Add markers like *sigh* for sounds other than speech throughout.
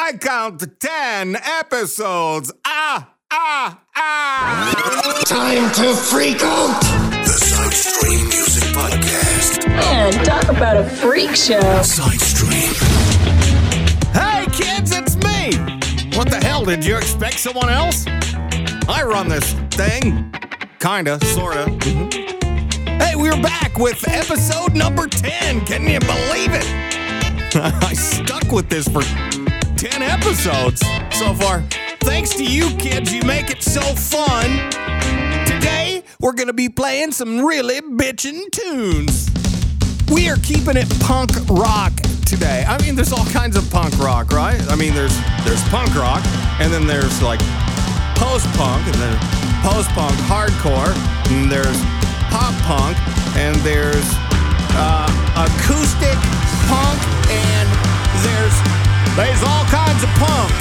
I count 10 episodes. Ah, ah, ah. Time to freak out! The Side Stream Music Podcast. Man, talk about a freak show. Side Stream. Hey, kids, it's me. What the hell? Did you expect someone else? I run this thing. Kinda, sorta. Mhm. Hey, we're back with episode number 10. Can you believe it? *laughs* I stuck with this for 10 episodes so far. Thanks to you kids, you make it so fun. Today, we're gonna be playing some really bitchin' tunes. We are keeping it punk rock today. I mean, there's all kinds of punk rock, right? I mean, there's there's punk rock, and then there's like post-punk, and then post-punk hardcore, and there's pop punk, and there's uh, acoustic punk, and there's there's all kinds of punk.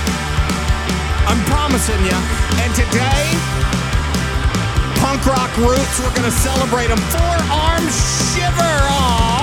I'm promising you. And today, punk rock roots, we're gonna celebrate them. Forearm shiver. Aww.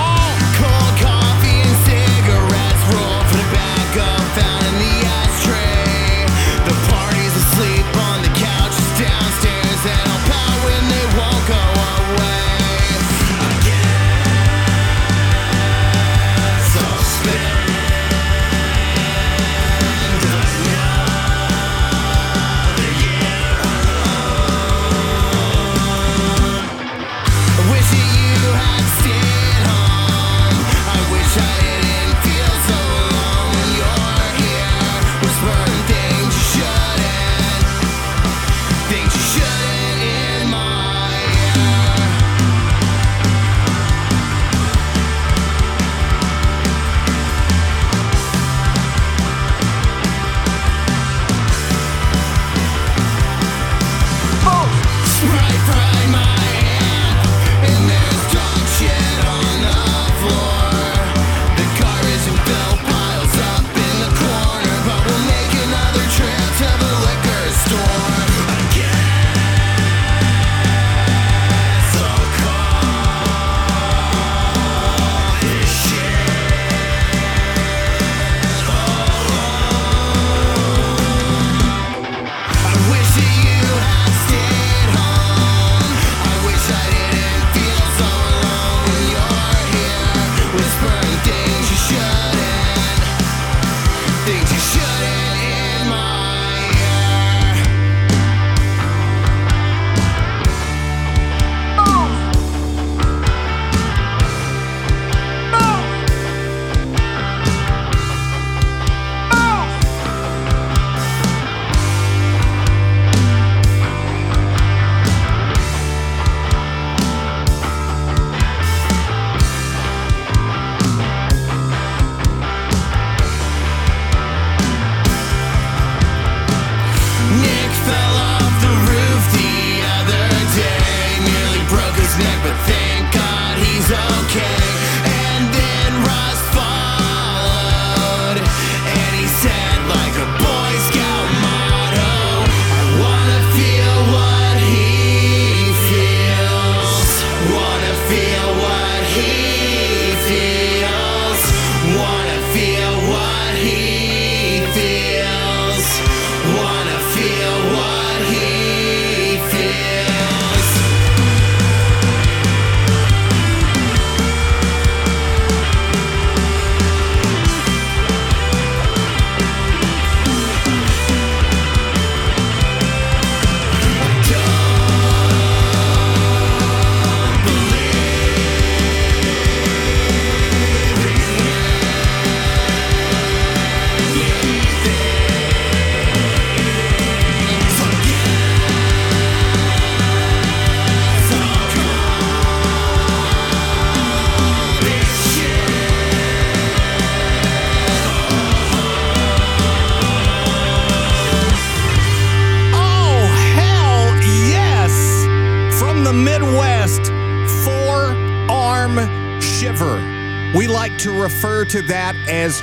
To that as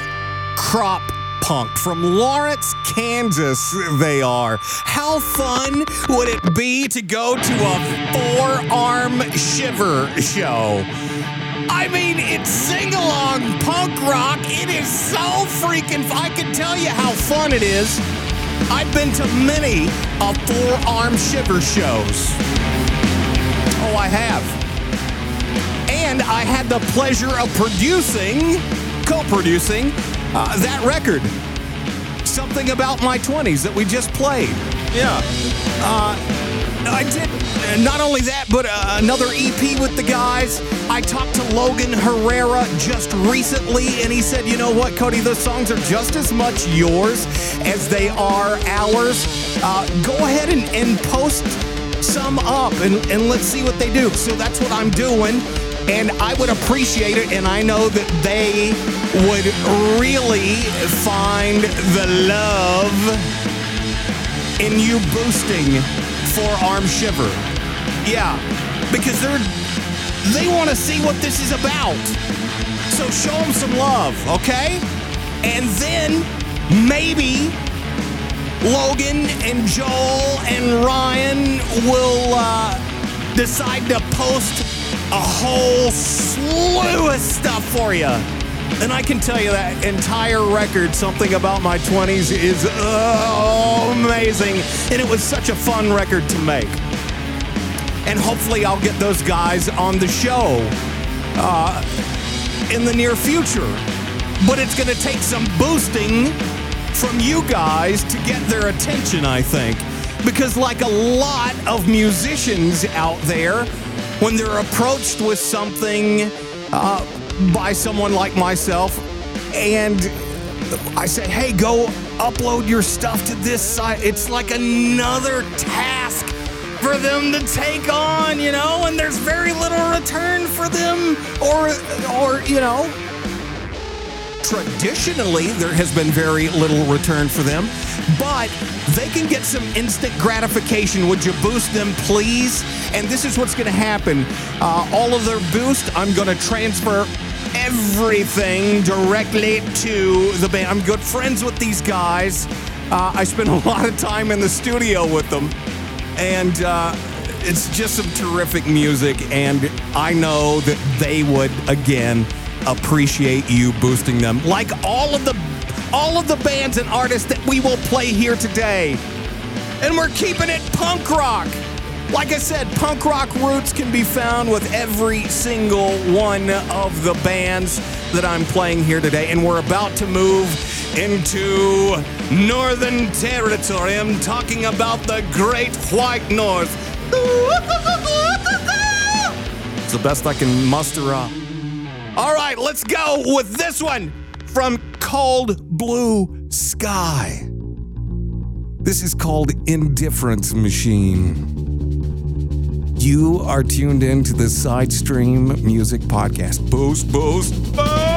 crop punk. From Lawrence, Kansas, they are. How fun would it be to go to a forearm shiver show? I mean, it's sing along punk rock. It is so freaking. I can tell you how fun it is. I've been to many of Four Arm Shiver shows. Oh, I have. And I had the pleasure of producing, co producing, uh, that record. Something about my 20s that we just played. Yeah. Uh, I did not only that, but uh, another EP with the guys. I talked to Logan Herrera just recently, and he said, You know what, Cody, those songs are just as much yours as they are ours. Uh, go ahead and, and post some up and, and let's see what they do. So that's what I'm doing. And I would appreciate it, and I know that they would really find the love in you boosting forearm shiver. Yeah, because they're they want to see what this is about. So show them some love, okay? And then maybe Logan and Joel and Ryan will uh, decide to post a whole slew of stuff for you. And I can tell you that entire record, Something About My 20s, is uh, amazing. And it was such a fun record to make. And hopefully, I'll get those guys on the show uh, in the near future. But it's going to take some boosting from you guys to get their attention, I think. Because, like a lot of musicians out there, when they're approached with something uh, by someone like myself, and I say, hey, go upload your stuff to this site, it's like another task for them to take on, you know, and there's very little return for them, or, or, you know, traditionally there has been very little return for them but they can get some instant gratification. Would you boost them please? And this is what's going to happen. Uh, all of their boost i'm going to transfer everything directly to the band. I'm good friends with these guys. Uh, i spend *laughs* a lot of time in the studio with them. And uh, it's just some terrific music and i know that they would again appreciate you boosting them. Like all of the all of the bands and artists that we will play here today. And we're keeping it punk rock. Like i said punk rock roots can be found with every single one of the bands that i'm playing here today. And we're about to move into northern territory. I'm talking about the great white north. It's the best i can muster up. All right, let's go with this one from Cold Blue Sky. This is called Indifference Machine. You are tuned in to the Side Stream Music Podcast. Boost, boost, boost!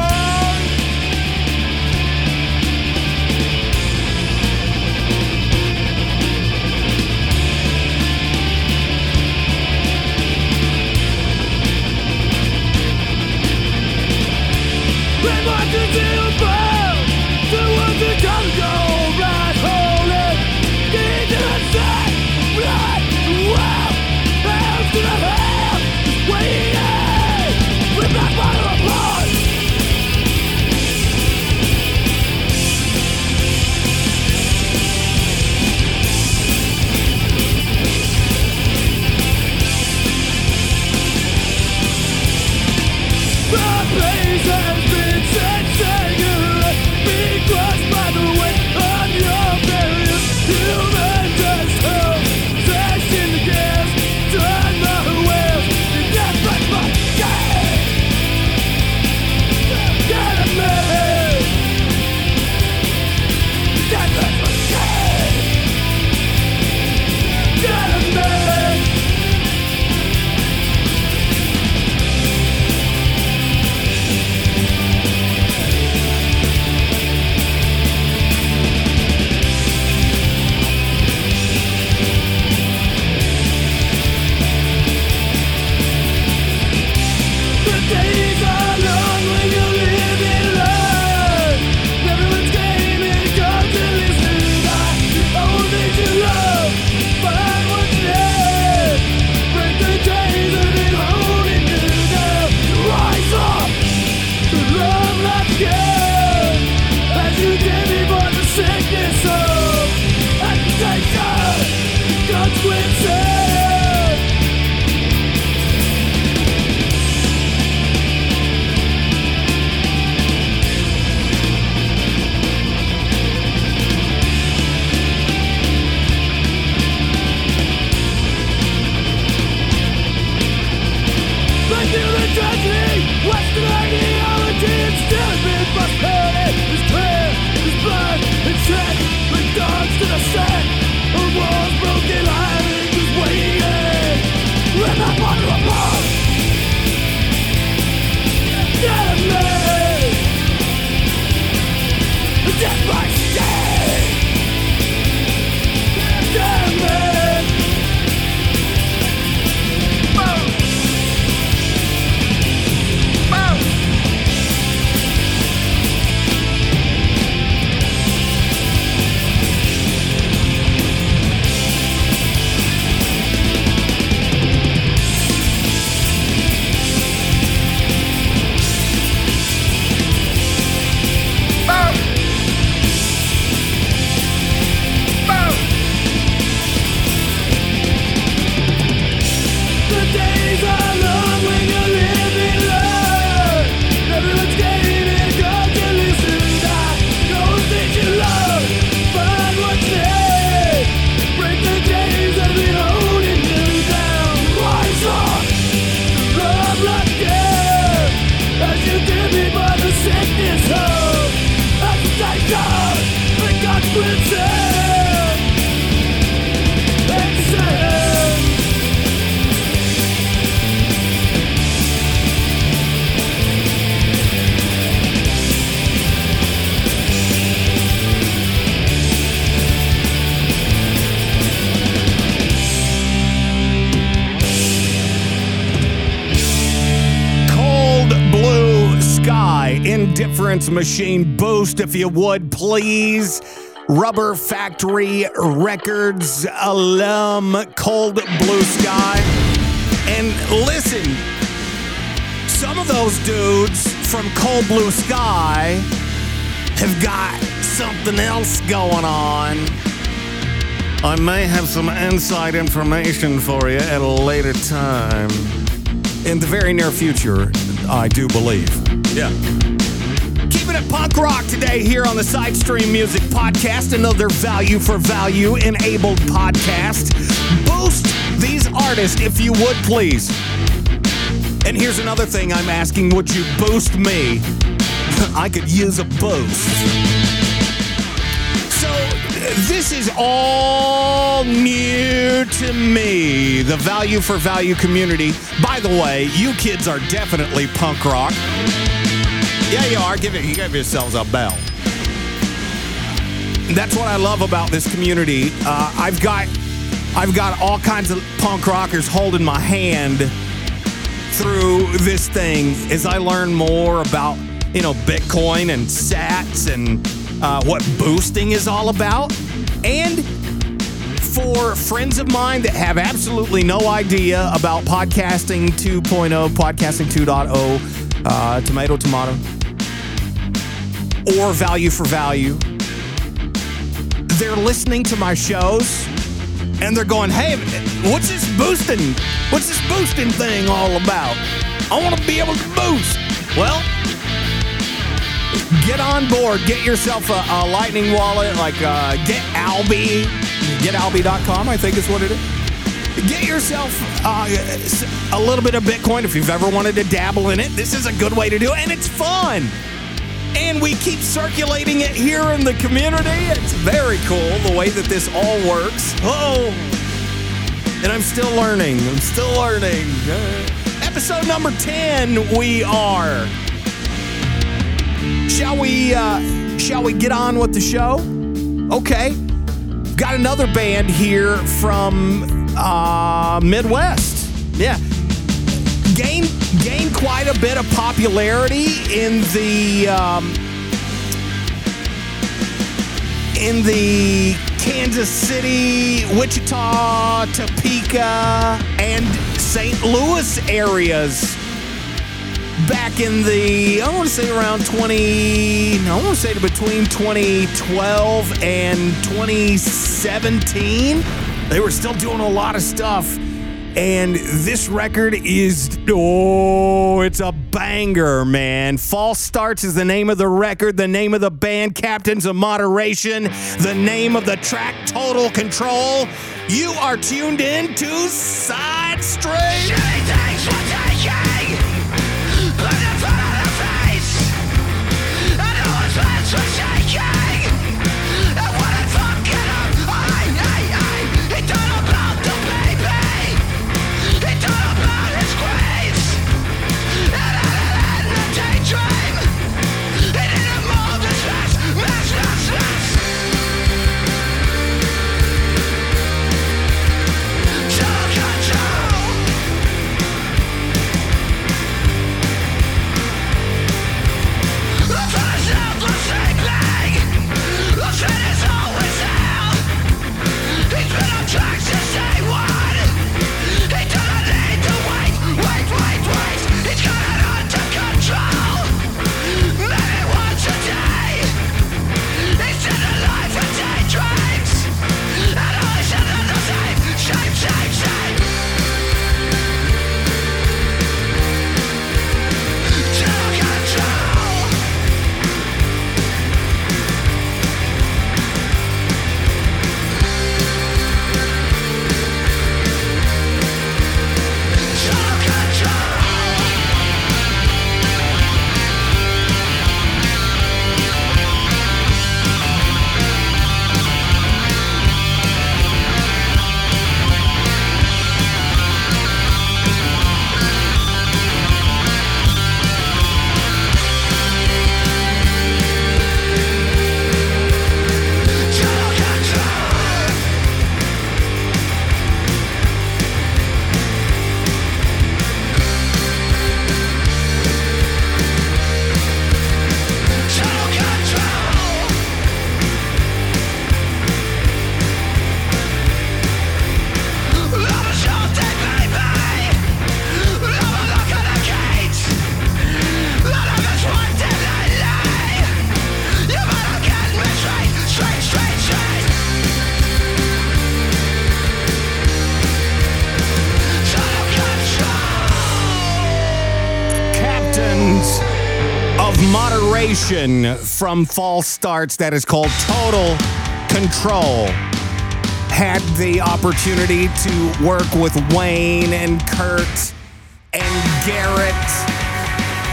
Machine Boost, if you would, please. Rubber Factory Records alum, Cold Blue Sky. And listen, some of those dudes from Cold Blue Sky have got something else going on. I may have some inside information for you at a later time. In the very near future, I do believe. Yeah. Keeping it punk rock today here on the Sidestream Music Podcast, another value for value enabled podcast. Boost these artists if you would please. And here's another thing I'm asking would you boost me? *laughs* I could use a boost. So, this is all new to me. The value for value community. By the way, you kids are definitely punk rock. Yeah, you are. Give it. You give yourselves a bell. That's what I love about this community. Uh, I've got, I've got all kinds of punk rockers holding my hand through this thing as I learn more about, you know, Bitcoin and Sats and uh, what boosting is all about. And for friends of mine that have absolutely no idea about podcasting 2.0, podcasting 2.0, uh, tomato, tomato, or value for value, they're listening to my shows and they're going, hey, what's this boosting? What's this boosting thing all about? I want to be able to boost. Well, get on board. Get yourself a, a Lightning wallet, like uh, Get Alby, GetAlby.com, I think is what it is. Get yourself uh, a little bit of Bitcoin if you've ever wanted to dabble in it. This is a good way to do it, and it's fun. And we keep circulating it here in the community. It's very cool the way that this all works. Oh, and I'm still learning. I'm still learning. Uh, episode number 10, we are. Shall we uh shall we get on with the show? Okay. Got another band here from uh Midwest. Yeah. Gained gained quite a bit of popularity in the um in the Kansas City, Wichita, Topeka, and St. Louis areas back in the I want to say around 20 I want to say between 2012 and 2017 they were still doing a lot of stuff and this record is oh it's a banger man. False starts is the name of the record the name of the band captains of moderation the name of the track total control. You are tuned in to Side Stream from false starts that is called total control. Had the opportunity to work with Wayne and Kurt and Garrett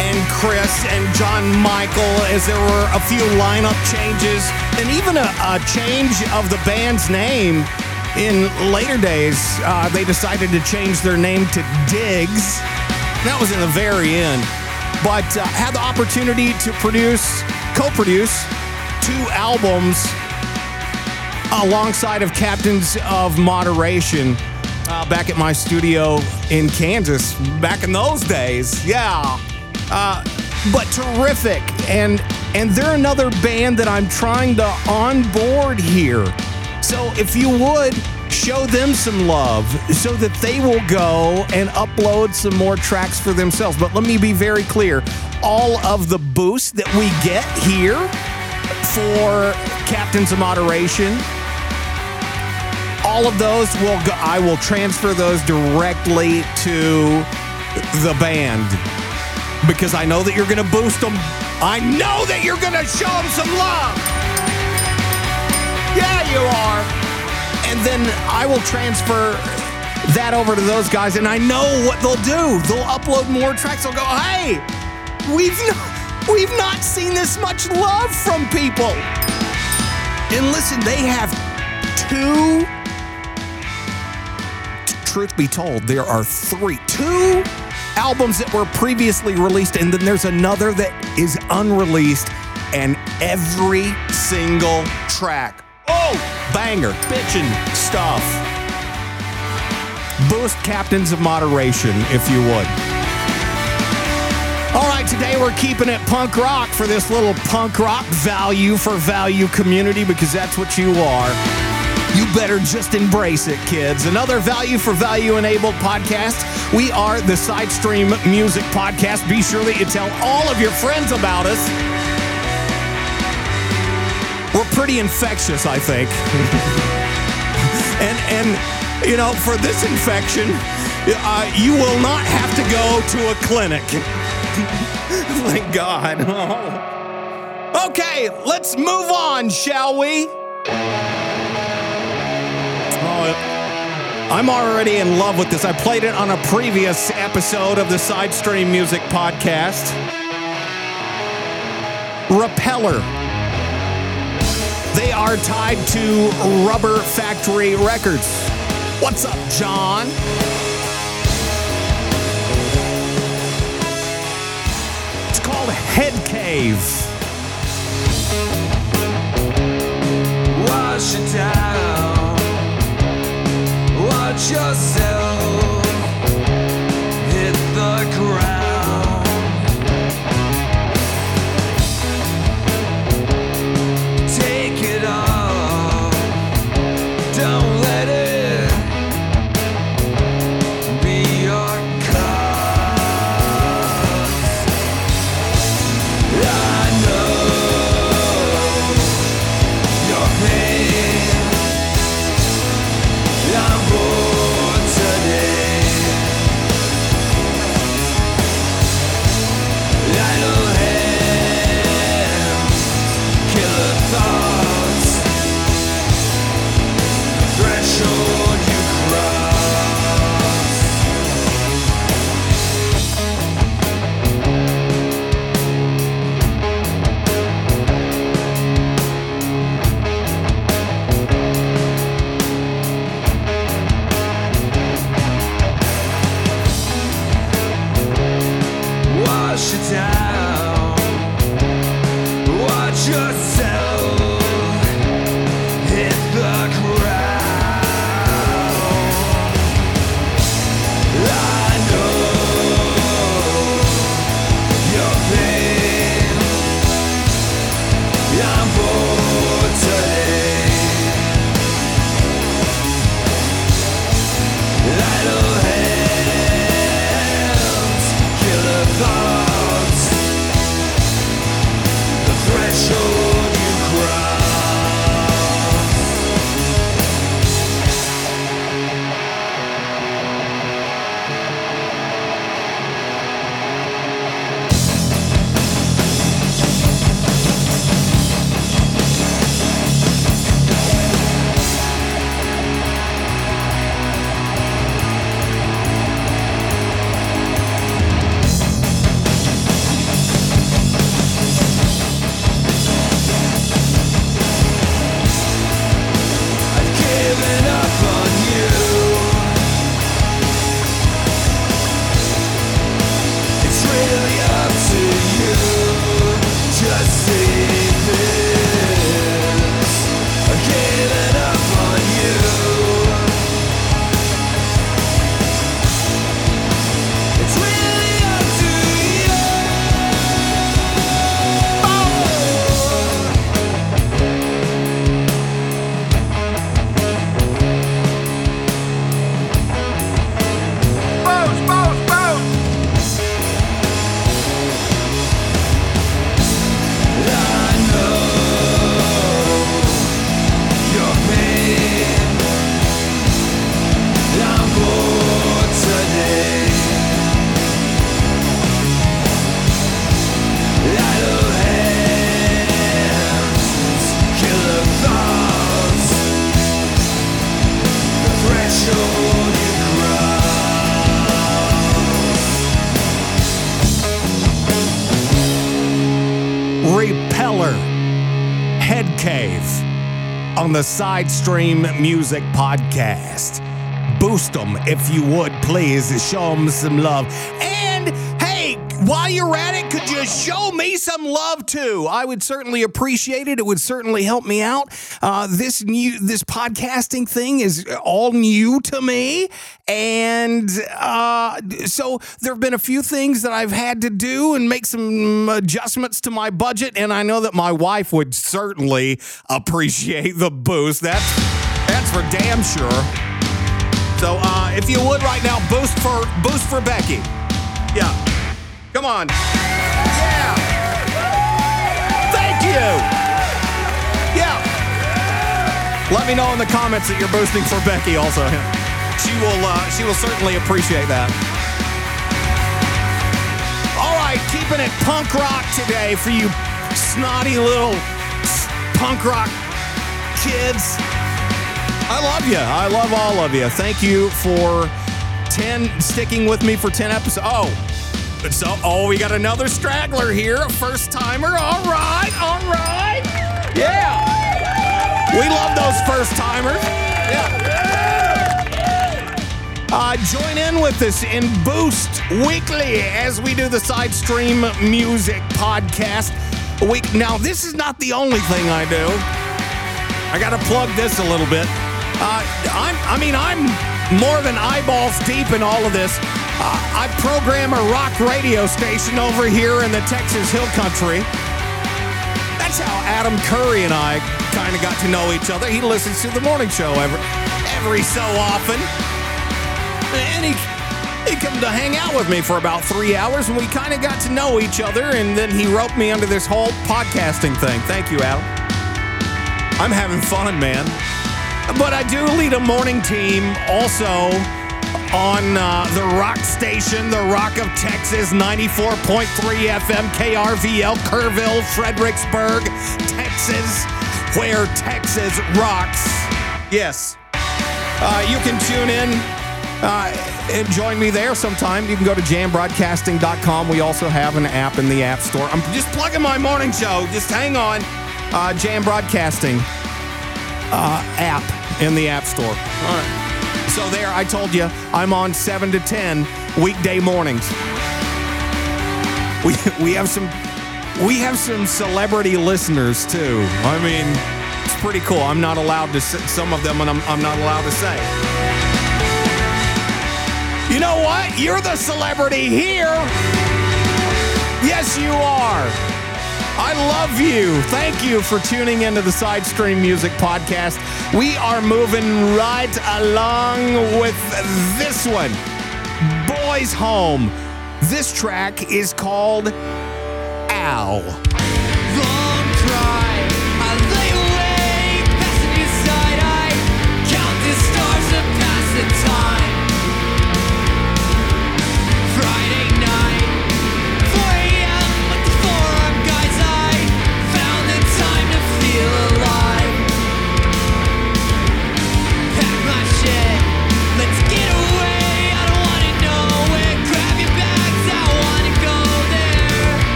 and Chris and John Michael as there were a few lineup changes and even a, a change of the band's name. In later days, uh, they decided to change their name to Diggs. That was in the very end. But uh, had the opportunity to produce, co produce two albums alongside of Captains of Moderation uh, back at my studio in Kansas back in those days. Yeah. Uh, but terrific. And and they're another band that I'm trying to onboard here. So if you would show them some love so that they will go and upload some more tracks for themselves. But let me be very clear. All of the boost that we get here for Captains of Moderation all of those will go, I will transfer those directly to the band because I know that you're going to boost them. I know that you're going to show them some love. Yeah, you are. And then I will transfer that over to those guys, and I know what they'll do. They'll upload more tracks. They'll go, "Hey, we've not, we've not seen this much love from people." And listen, they have two truth be told, there are three, two albums that were previously released, and then there's another that is unreleased, and every single track, oh, banger, bitchin' stuff. Boost Captains of Moderation, if you would. All right, today we're keeping it punk rock for this little punk rock value for value community because that's what you are. You better just embrace it, kids. Another value for value enabled podcast. We are the Sidestream Music Podcast. Be sure that you tell all of your friends about us. We're pretty infectious, I think. *laughs* and and you know, for this infection, uh, you will not have to go to a clinic. *laughs* Thank God. *laughs* Okay, let's move on, shall we? Oh, I'm already in love with this. I played it on a previous episode of the Sidestream Music Podcast. Repeller. They are tied to Rubber Factory Records. What's up, John? It's called Head Cave. Wash it down. The Side Stream Music Podcast. Boost them if you would, please. Show them some love. And hey, while you're at it, could you show me love to. I would certainly appreciate it. It would certainly help me out. Uh, this new this podcasting thing is all new to me, and uh, so there have been a few things that I've had to do and make some adjustments to my budget. And I know that my wife would certainly appreciate the boost. That's that's for damn sure. So uh, if you would right now, boost for boost for Becky. Yeah. Come on. Yeah. Let me know in the comments that you're boosting for Becky also. She will uh, she will certainly appreciate that. All right, keeping it punk rock today for you snotty little punk rock kids. I love you. I love all of you. Thank you for 10 sticking with me for 10 episodes. Oh, so oh, we got another straggler here, a first timer. All right, all right. Yeah. We love those first timers. Yeah. Uh, join in with us in Boost Weekly as we do the Side Stream Music Podcast. Week now, this is not the only thing I do. I got to plug this a little bit. Uh, I'm, I mean, I'm more than eyeballs deep in all of this. Uh, I program a rock radio station over here in the Texas Hill Country. That's how Adam Curry and I kind of got to know each other. He listens to the morning show every every so often, and he he come to hang out with me for about three hours, and we kind of got to know each other. And then he roped me under this whole podcasting thing. Thank you, Adam. I'm having fun, man. But I do lead a morning team also on uh, the rock station, the Rock of Texas, 94.3 FM, KRVL, Kerrville, Fredericksburg, Texas, where Texas rocks. Yes. Uh, you can tune in uh, and join me there sometime. You can go to jambroadcasting.com. We also have an app in the App Store. I'm just plugging my morning show. Just hang on. Uh, Jam Broadcasting uh, app in the App Store. All right. So there, I told you, I'm on 7 to 10 weekday mornings. We, we have some we have some celebrity listeners too. I mean, it's pretty cool. I'm not allowed to say some of them, and I'm, I'm not allowed to say. You know what? You're the celebrity here. Yes, you are. I love you. Thank you for tuning into the Side Stream Music Podcast. We are moving right along with this one Boys Home. This track is called Ow.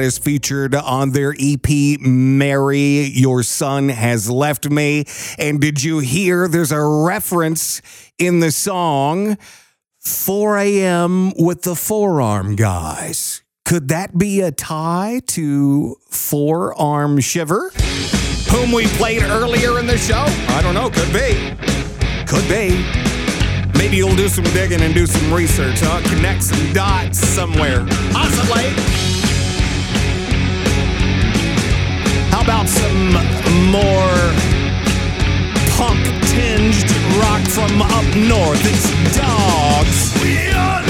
that is featured on their EP, Mary, Your Son Has Left Me. And did you hear there's a reference in the song, 4 a.m. with the forearm guys? Could that be a tie to Forearm Shiver, whom we played earlier in the show? I don't know, could be. Could be. Maybe you'll do some digging and do some research, huh? Connect some dots somewhere. Possibly. about some more punk tinged rock from up north. It's dogs.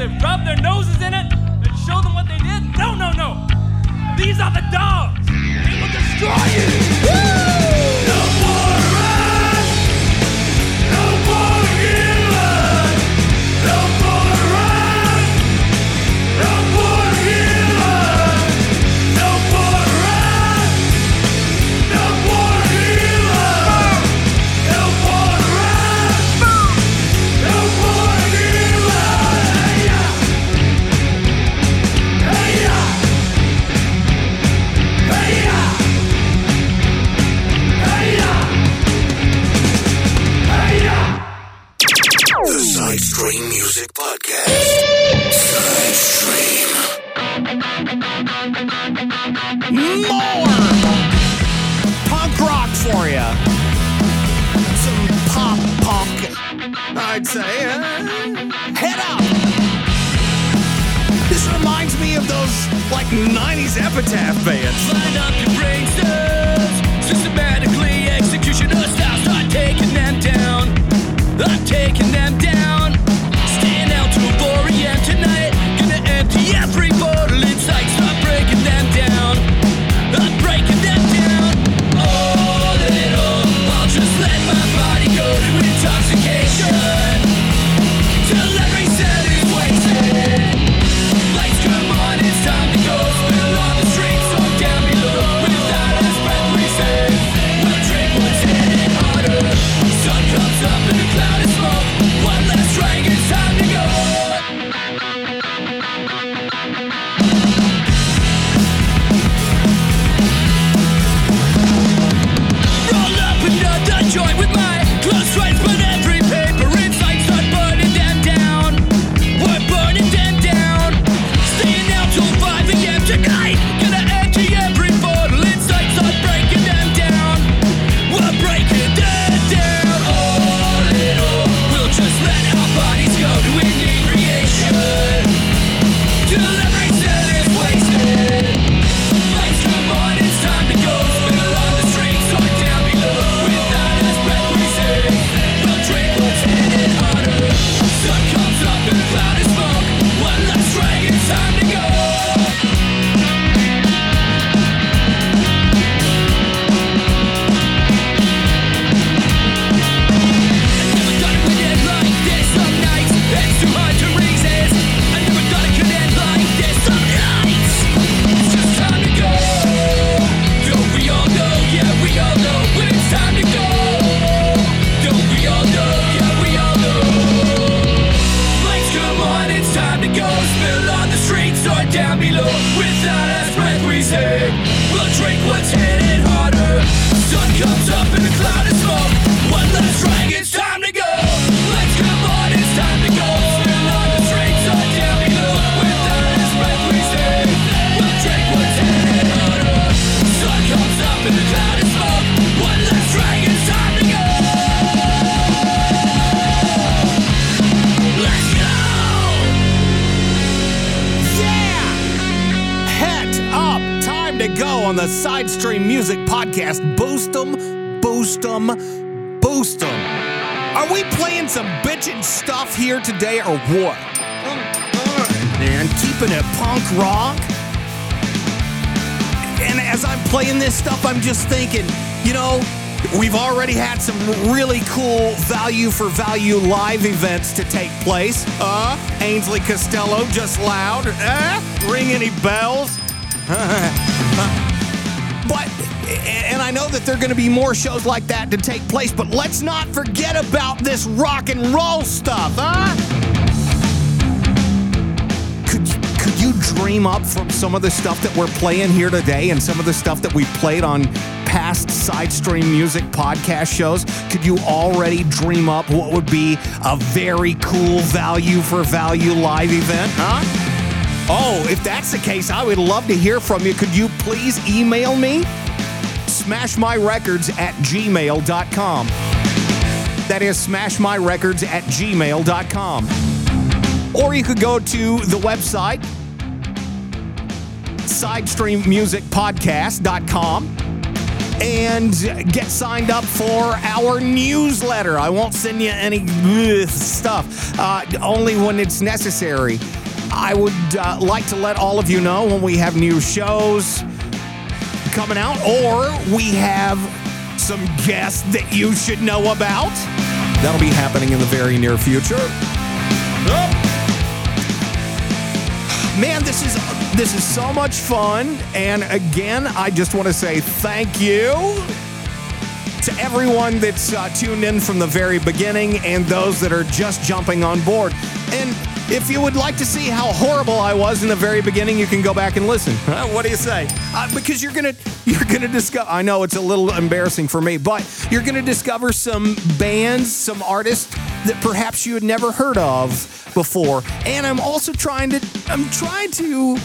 and rub their noses in it and show them what they did? No, no, no. These are the dogs. They will destroy you. Woo! Some really cool value for value live events to take place. Uh, Ainsley Costello just loud. Uh, ring any bells? *laughs* but, and I know that there are going to be more shows like that to take place, but let's not forget about this rock and roll stuff, huh? could could you dream up from some of the stuff that we're playing here today and some of the stuff that we played on past Side Stream Music podcast shows? Could you already dream up what would be a very cool value for value live event, huh? Oh, if that's the case, I would love to hear from you. Could you please email me? Smashmyrecords at gmail.com. That is smashmyrecords at gmail.com or you could go to the website sidestreammusicpodcast.com and get signed up for our newsletter. I won't send you any stuff, uh, only when it's necessary. I would uh, like to let all of you know when we have new shows coming out or we have some guests that you should know about. That'll be happening in the very near future. Man, this is this is so much fun. And again, I just want to say thank you to everyone that's uh, tuned in from the very beginning and those that are just jumping on board. And if you would like to see how horrible I was in the very beginning, you can go back and listen. *laughs* What do you say? Uh, because you're gonna *laughs* you're gonna discover. I know it's a little embarrassing for me, but you're gonna discover some bands, some artists that perhaps you had never heard of before. And I'm also trying to I'm trying to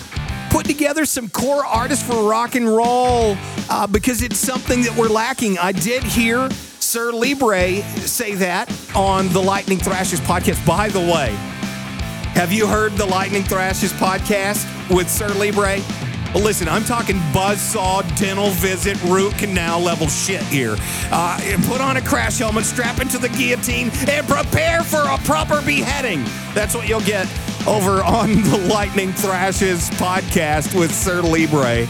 put together some core artists for rock and roll uh, because it's something that we're lacking. I did hear Sir Libre say that on the Lightning Thrashes podcast. By the way, have you heard the Lightning Thrashes podcast with Sir Libre? Well, listen, I'm talking buzzsaw, dental visit, root canal level shit here. Uh, put on a crash helmet, strap into the guillotine, and prepare for a proper beheading. That's what you'll get over on the Lightning Thrashes podcast with Sir Libre.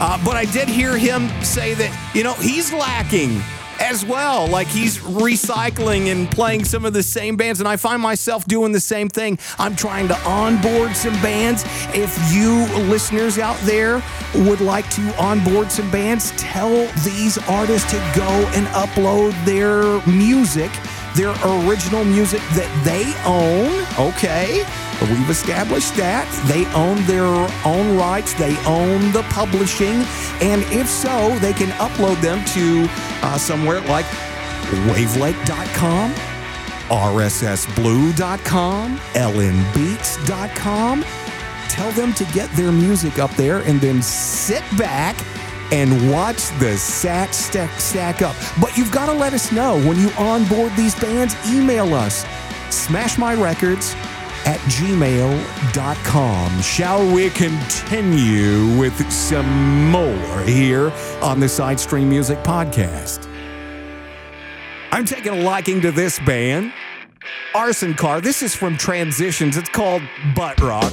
Uh, but I did hear him say that, you know, he's lacking as well. Like he's recycling and playing some of the same bands. And I find myself doing the same thing. I'm trying to onboard some bands. If you listeners out there would like to onboard some bands, tell these artists to go and upload their music, their original music that they own. Okay. We've established that. They own their own rights, they own the publishing, and if so, they can upload them to uh, somewhere like wavelake.com, rssblue.com, lnbeats.com. Tell them to get their music up there and then sit back and watch the sat stack stack up. But you've got to let us know when you onboard these bands, email us. Smash My Records at gmail.com. Shall we continue with some more here on the Side Stream Music Podcast? I'm taking a liking to this band, Arson Car. This is from Transitions. It's called Butt Rock.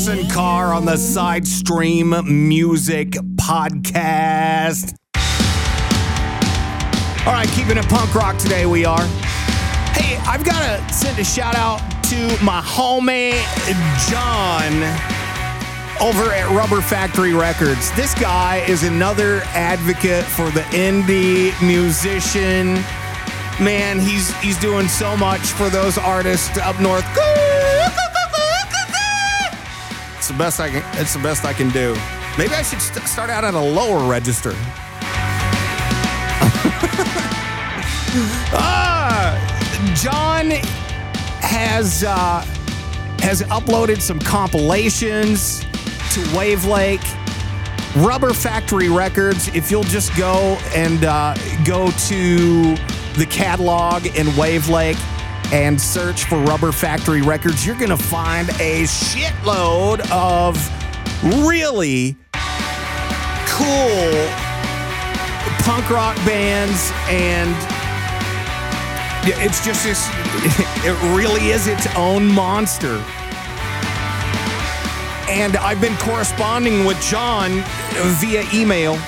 Arson Carr on the Side Stream Music Podcast. All right, keeping it punk rock today, we are. Hey, I've got to send a shout out to my homie John over at Rubber Factory Records. This guy is another advocate for the indie musician. Man, he's he's doing so much for those artists up north. It's the best I can. It's the best I can do. Maybe I should st- start out at a lower register. *laughs* ah, John has uh, has uploaded some compilations to Wavelake. Rubber Factory Records. If you'll just go and uh, go to the catalog in Wavelake and search for Rubber Factory Records, you're going to find a shitload of really cool punk rock bands and it's just this *laughs* it really is its own monster. And i've been corresponding with john via email.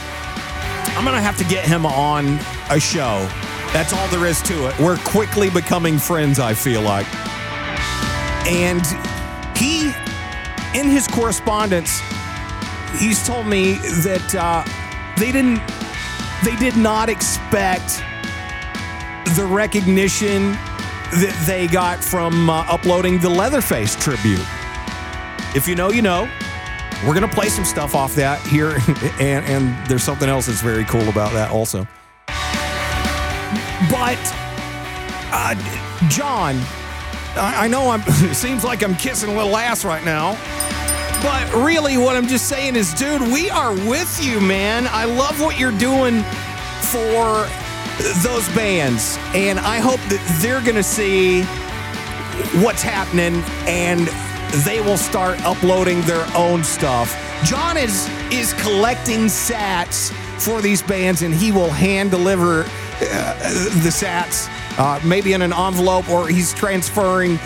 I'm gonna have to get him on a show that's all there is to it we're quickly becoming friends i feel like and he in his correspondence he's told me that uh, they didn't they did not expect the recognition that they got from uh, uploading the Leatherface tribute. If you know, you know. We're gonna play some stuff off that here, *laughs* and, and there's something else that's very cool about that also. But uh, John, I, I know I'm. *laughs* It seems like I'm kissing a little ass right now. But really, what I'm just saying is, dude, we are with you, man. I love what you're doing for those bands. And I hope that they're going to see what's happening and they will start uploading their own stuff. John is is collecting sats for these bands and he will hand deliver the sats uh, maybe in an envelope or he's transferring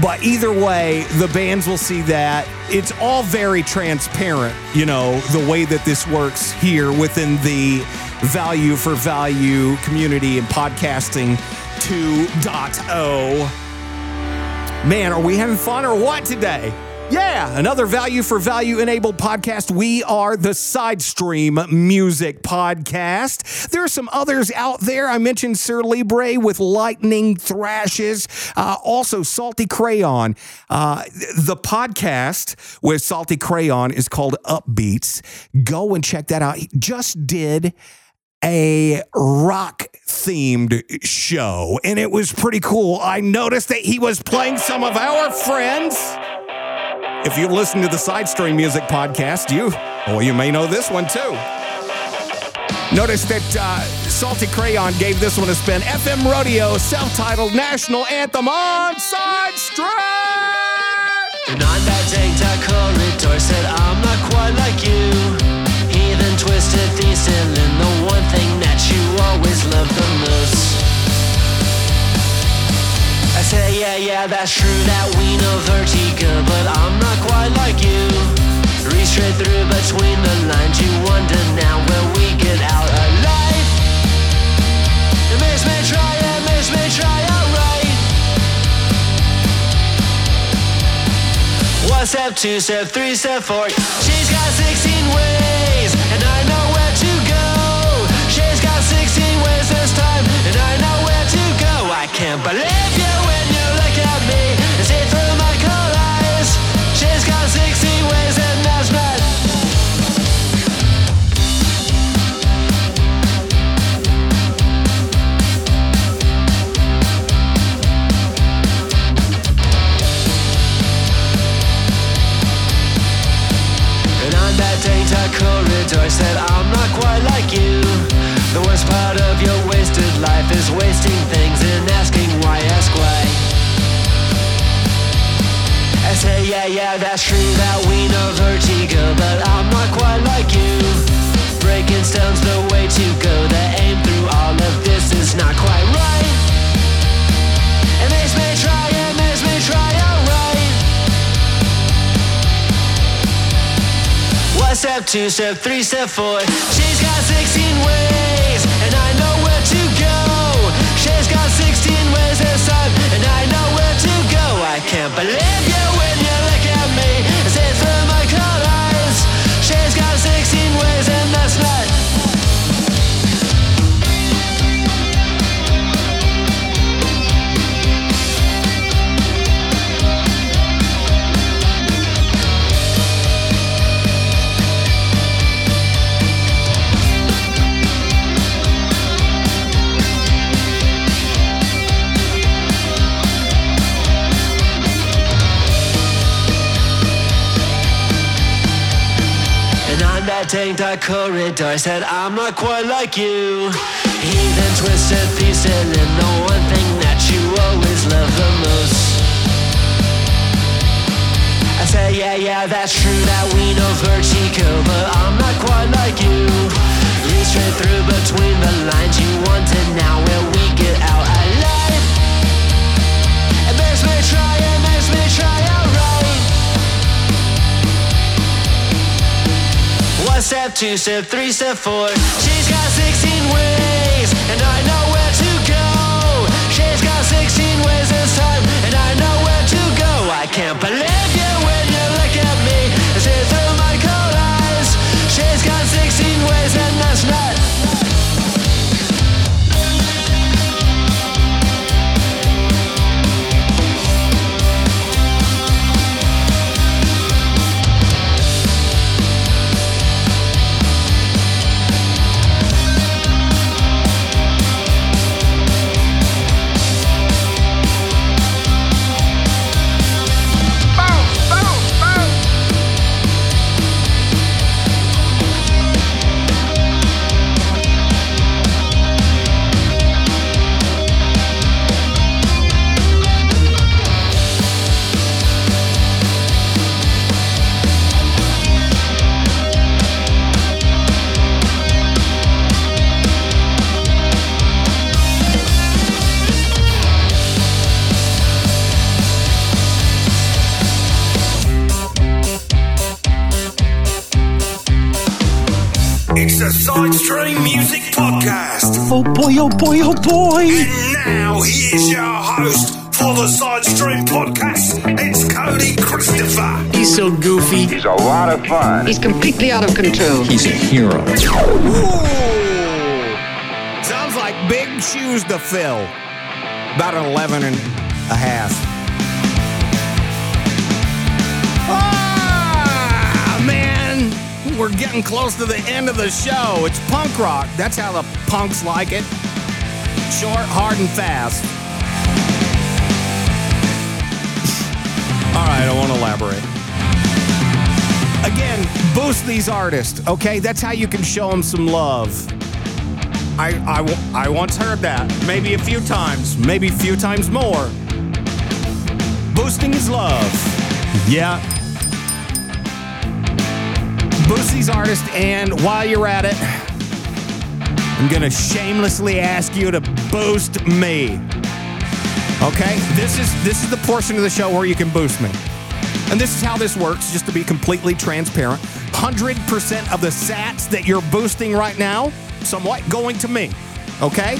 but either way, the bands will see that. It's all very transparent, you know, the way that this works here within the value for value community and podcasting 2.0. Man, are we having fun or what today? Yeah, another value for value enabled podcast. We are the Side Stream Music Podcast. There are some others out there. I mentioned Sir Libre with Lightning Thrashes, uh, also Salty Crayon. Uh, the podcast with Salty Crayon is called Upbeats. Go and check that out. He just did a rock themed show and it was pretty cool. I noticed that he was playing some of our friends. If you listen to the Side Stream Music Podcast, you, well, you may know this one too. Notice that uh, Salty Crayon gave this one a spin. FM Rodeo, self titled national anthem on Side Stream. And on that dang corridor said, I'm not quite like you. Heathen, twisted, decent, and the one thing that you always love the most. Said, yeah, yeah, that's true that we know vertigo, but I'm not quite like you. Read straight through between the lines, you wonder now where we get out alive. It makes me try, it makes me try alright. One step, two step, three step, four. She's got 16 ways, and I know where to go. She's got 16 ways this time, and I know where to go. I can't believe you data corridor said I'm not quite like you. The worst part of your wasted life is wasting things and asking why, ask why. I say yeah, yeah, that's true that we know vertigo But I'm not quite like you. Breaking stones the way to go The aim through all of this is not quite right step, two step, three step, four. She's got 16 ways, and I know where to go. She's got 16 ways this time, and I know where to go. I can't believe you corridor said I'm not quite like you. He then twisted piece in the one thing that you always love the most. I said yeah yeah that's true that we know vertigo But I'm not quite like you. Read straight through between the lines you wanted now where we get out step, two step, three step, four. She's got 16 ways, and I know where to go. She's got 16 ways this time, and I know where to go. I can't believe Side Stream Music Podcast. Oh boy, oh boy, oh boy. And now here's your host for the Side Stream Podcast. It's Cody Christopher. He's so goofy. He's a lot of fun. He's completely out of control. He's a hero. Ooh. Sounds like big shoes to fill. About an 11 and a half. Man. We're getting close to the end of the show. It's punk rock. That's how the punks like it. Short, hard, and fast. *laughs* All right, I won't elaborate. Again, boost these artists, okay? That's how you can show them some love. I—I once heard that. Maybe a few times, maybe a few times more. Boosting is love. Yeah. These artists, and while you're at it, I'm gonna shamelessly ask you to boost me. Okay? This is this is the portion of the show where you can boost me. And this is how this works, just to be completely transparent. 100% of the sats that you're boosting right now, somewhat going to me. Okay?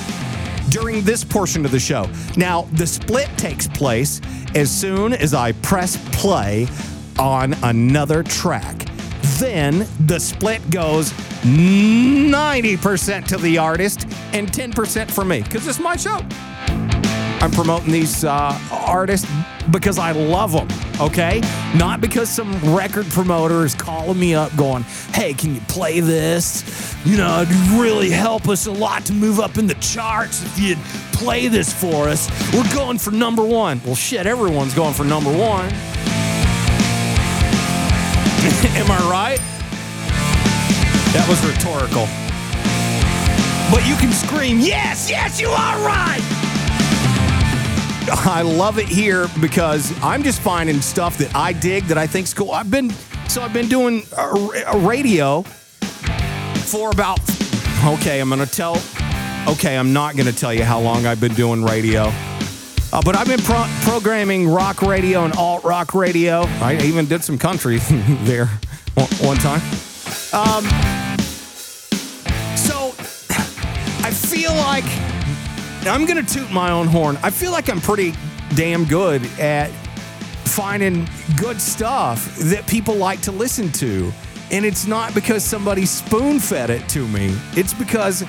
During this portion of the show. Now, the split takes place as soon as I press play on another track. Then the split goes 90% to the artist and 10% for me, because it's my show. I'm promoting these uh, artists because I love them, okay? Not because some record promoter is calling me up going, hey, can you play this? You know, it'd really help us a lot to move up in the charts if you'd play this for us. We're going for number one. Well, shit, everyone's going for number one. *laughs* Am I right? That was rhetorical. But you can scream, yes, yes, you are right. I love it here because I'm just finding stuff that I dig that I think's cool. I've been so I've been doing a, a radio for about okay. I'm gonna tell. Okay, I'm not gonna tell you how long I've been doing radio, uh, but I've been pro- programming rock radio and alt rock radio. I even did some country *laughs* there one, one time. Um, so I feel like I'm going to toot my own horn. I feel like I'm pretty damn good at finding good stuff that people like to listen to. And it's not because somebody spoon fed it to me, it's because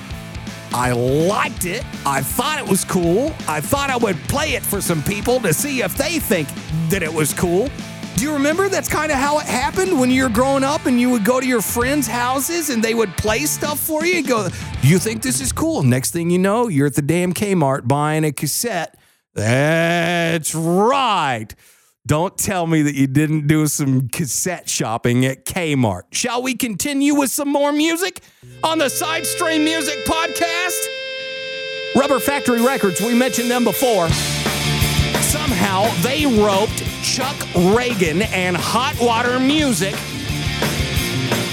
I liked it. I thought it was cool. I thought I would play it for some people to see if they think that it was cool. Do you remember that's kind of how it happened when you were growing up and you would go to your friends' houses and they would play stuff for you and go, you think this is cool? Next thing you know, you're at the damn Kmart buying a cassette. That's right. Don't tell me that you didn't do some cassette shopping at Kmart. Shall we continue with some more music on the Side Stream Music Podcast? Rubber Factory Records, we mentioned them before. Somehow they roped Chuck Ragan and Hot Water Music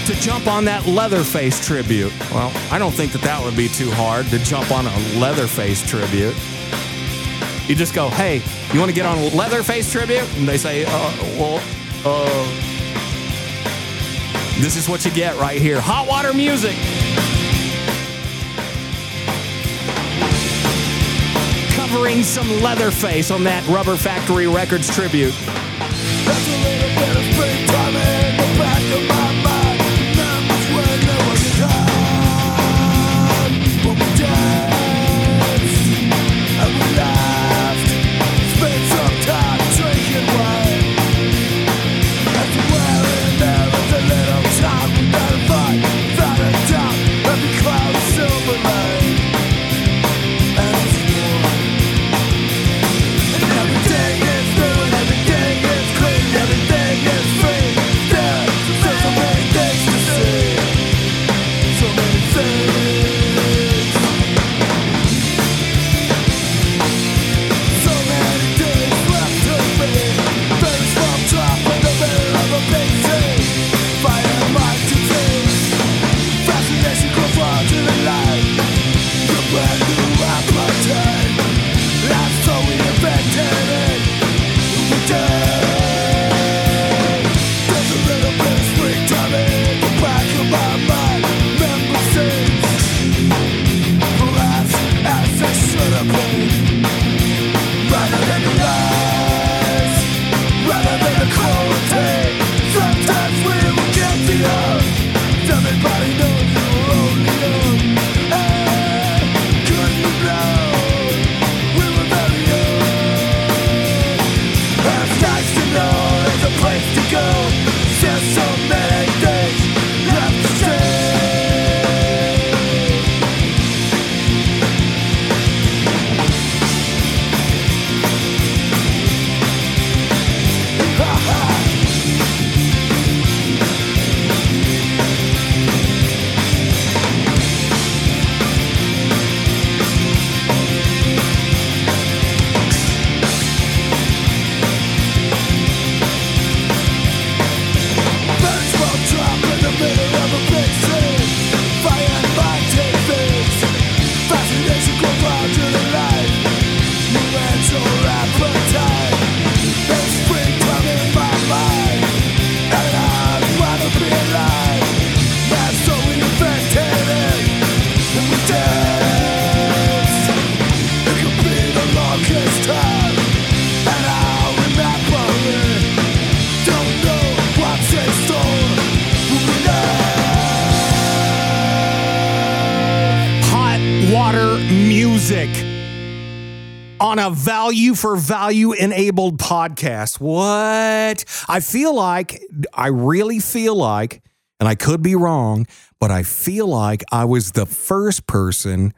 to jump on that Leatherface tribute. Well, I don't think that that would be too hard to jump on a Leatherface tribute. You just go, hey, you want to get on Leatherface tribute? And they say, uh, well, uh, this is what you get right here. Hot water music. Covering some Leatherface on that Rubber Factory Records tribute. On a value for value enabled podcast. What? I feel like, I really feel like, and I could be wrong, but I feel like I was the first person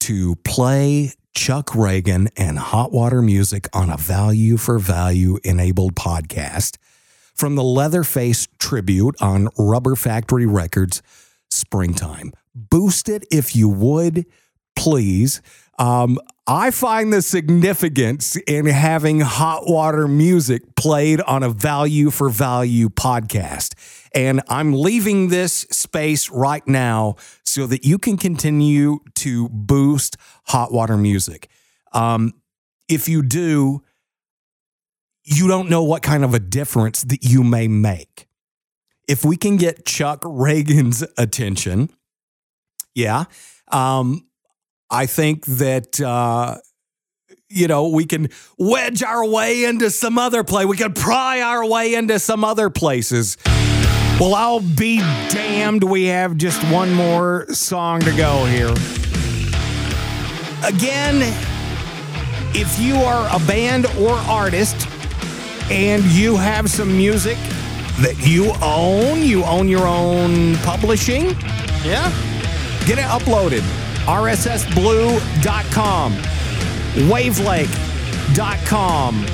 to play Chuck Ragan and hot water music on a value for value enabled podcast from the Leatherface tribute on Rubber Factory Records Springtime. Boost it if you would, please. Um, I find the significance in having hot water music played on a value for value podcast. And I'm leaving this space right now so that you can continue to boost hot water music. Um, if you do, you don't know what kind of a difference that you may make. if we can get Chuck Ragan's attention, yeah, um, I think that uh, you know we can wedge our way into some other play. We can pry our way into some other places. Well, I'll be damned. We have just one more song to go here. Again, if you are a band or artist and you have some music that you own, you own your own publishing, yeah, get it uploaded. RSSblue.com, wavelake.com.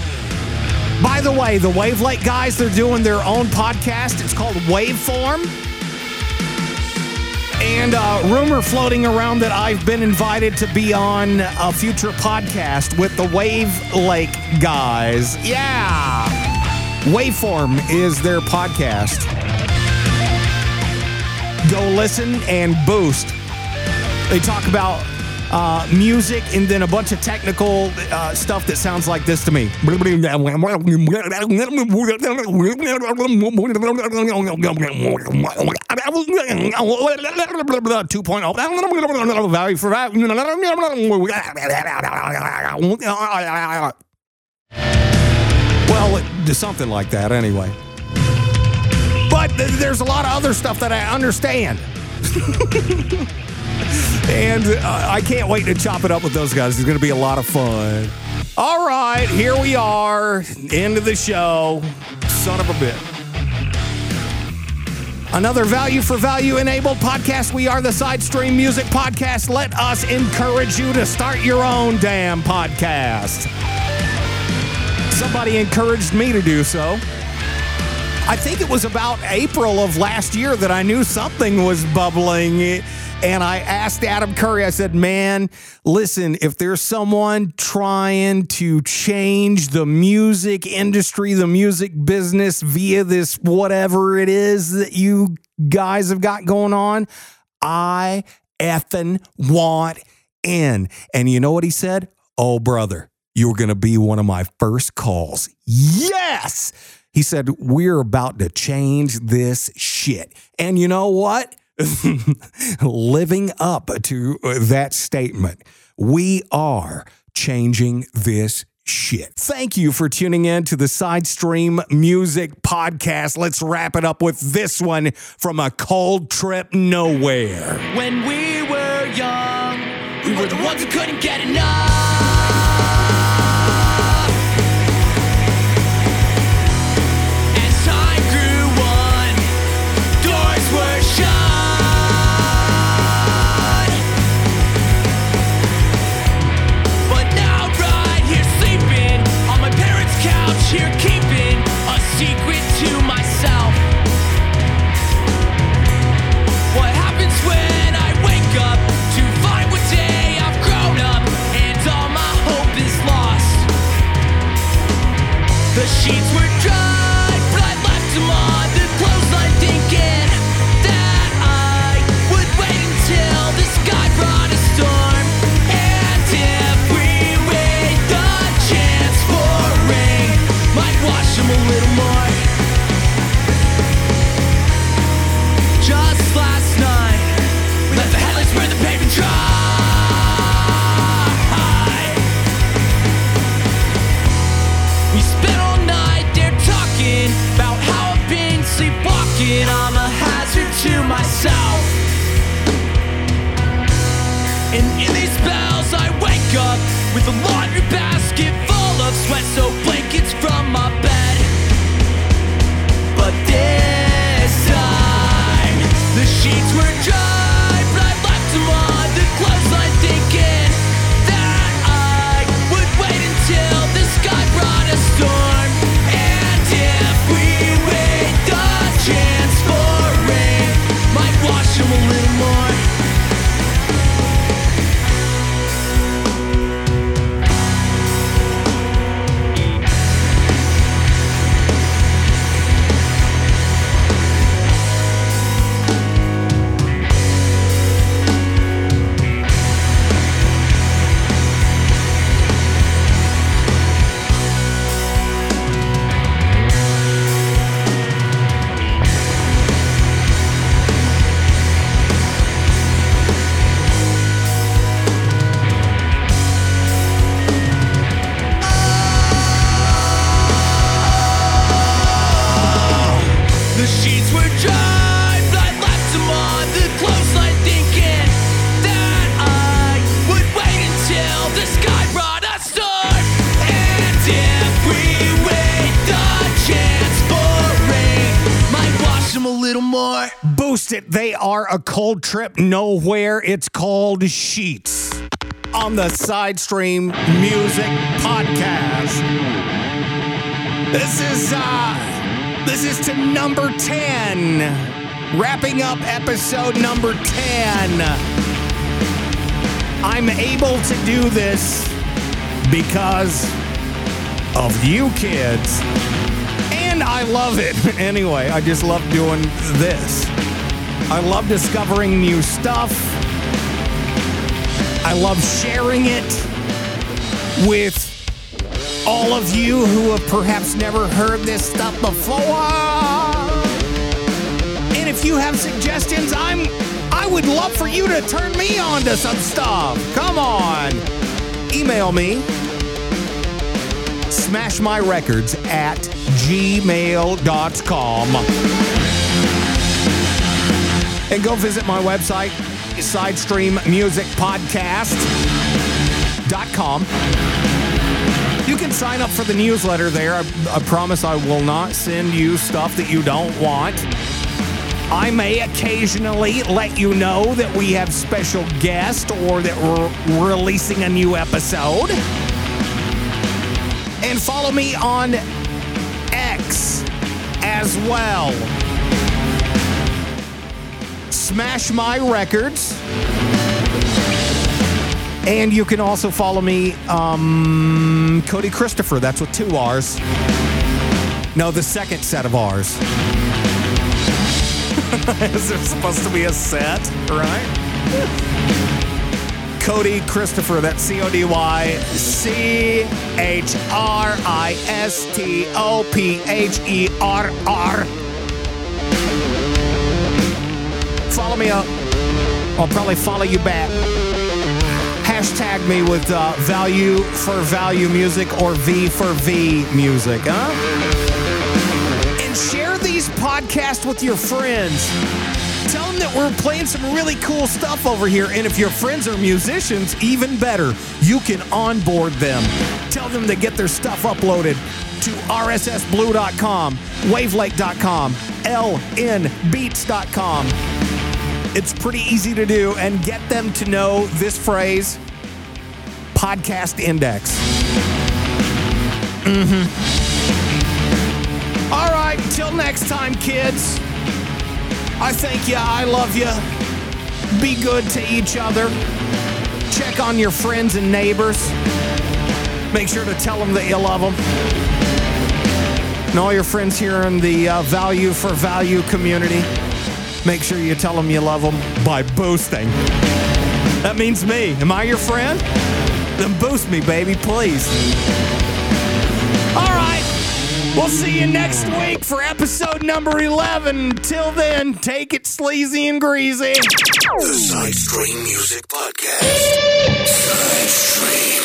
By the way, the Wavelake guys, they're doing their own podcast. It's called Waveform. And uh, rumor floating around that I've been invited to be on a future podcast with the Wave Lake guys. Yeah. Waveform is their podcast. Go listen and boost. They talk about uh, music and then a bunch of technical uh, stuff that sounds like this to me. 2.0 value for. Well, something like that anyway. But th- there's a lot of other stuff that I understand. *laughs* and uh, I can't wait to chop it up with those guys. It's going to be a lot of fun. All right, here we are, end of the show. Son of a bit. Another value for value enabled podcast. We are the Side Stream Music Podcast. Let us encourage you to start your own damn podcast. Somebody encouraged me to do so. I think it was about April of last year that I knew something was bubbling. And I asked Adam Curry, I said, man, listen, if there's someone trying to change the music industry, the music business via this whatever it is that you guys have got going on, I effing want in. And you know what he said? Oh, brother, you're going to be one of my first calls. Yes. He said, We're about to change this shit. And you know what? *laughs* Living up to that statement, we are changing this shit. Thank you for tuning in to the Side Stream Music Podcast. Let's wrap it up with this one from a cold trip nowhere. When we were young, we were the ones who couldn't get enough. To myself. And in these spells, I wake up with a laundry basket full of sweat soaked blankets from my bed. But this time, the sheets were dry, cold trip nowhere. It's called Sheets on the Side Stream Music Podcast. This is uh this is to number 10. Wrapping up episode number 10. I'm able to do this because of you kids. And I love it. *laughs* Anyway, I just love doing this. I love discovering new stuff. I love sharing it with all of you who have perhaps never heard this stuff before. And if you have suggestions, I'm I would love for you to turn me on to some stuff. Come on. Email me smashmyrecords at gmail.com. And go visit my website, sidestreammusicpodcast.com. You can sign up for the newsletter there. I, I promise I will not send you stuff that you don't want. I may occasionally let you know that we have special guests or that we're releasing a new episode. And follow me on X as well. Smash My Records. And you can also follow me, um, Cody Christopher. That's with two R's. No, the second set of R's. *laughs* Is there supposed to be a set, right? Cody Christopher. That's C O D Y C H R I S T O P H E R R. Follow me up. I'll probably follow you back. Hashtag me with uh, value for value music or V for V music, huh? And share these podcasts with your friends. Tell them that we're playing some really cool stuff over here. And if your friends are musicians, even better, you can onboard them. Tell them to get their stuff uploaded to rssblue.com, wavelake.com, lnbeats.com. It's pretty easy to do and get them to know this phrase podcast index. Mm-hmm. All right, until next time, kids. I thank you. I love you. Be good to each other. Check on your friends and neighbors. Make sure to tell them that you love them. And all your friends here in the uh, Value for Value community, make sure you tell them you love them by boosting. That means me. Am I your friend? Then boost me, baby, please. All right. We'll see you next week for episode number 11. Till then, take it sleazy and greasy. The Side Stream Music Podcast. Side Stream.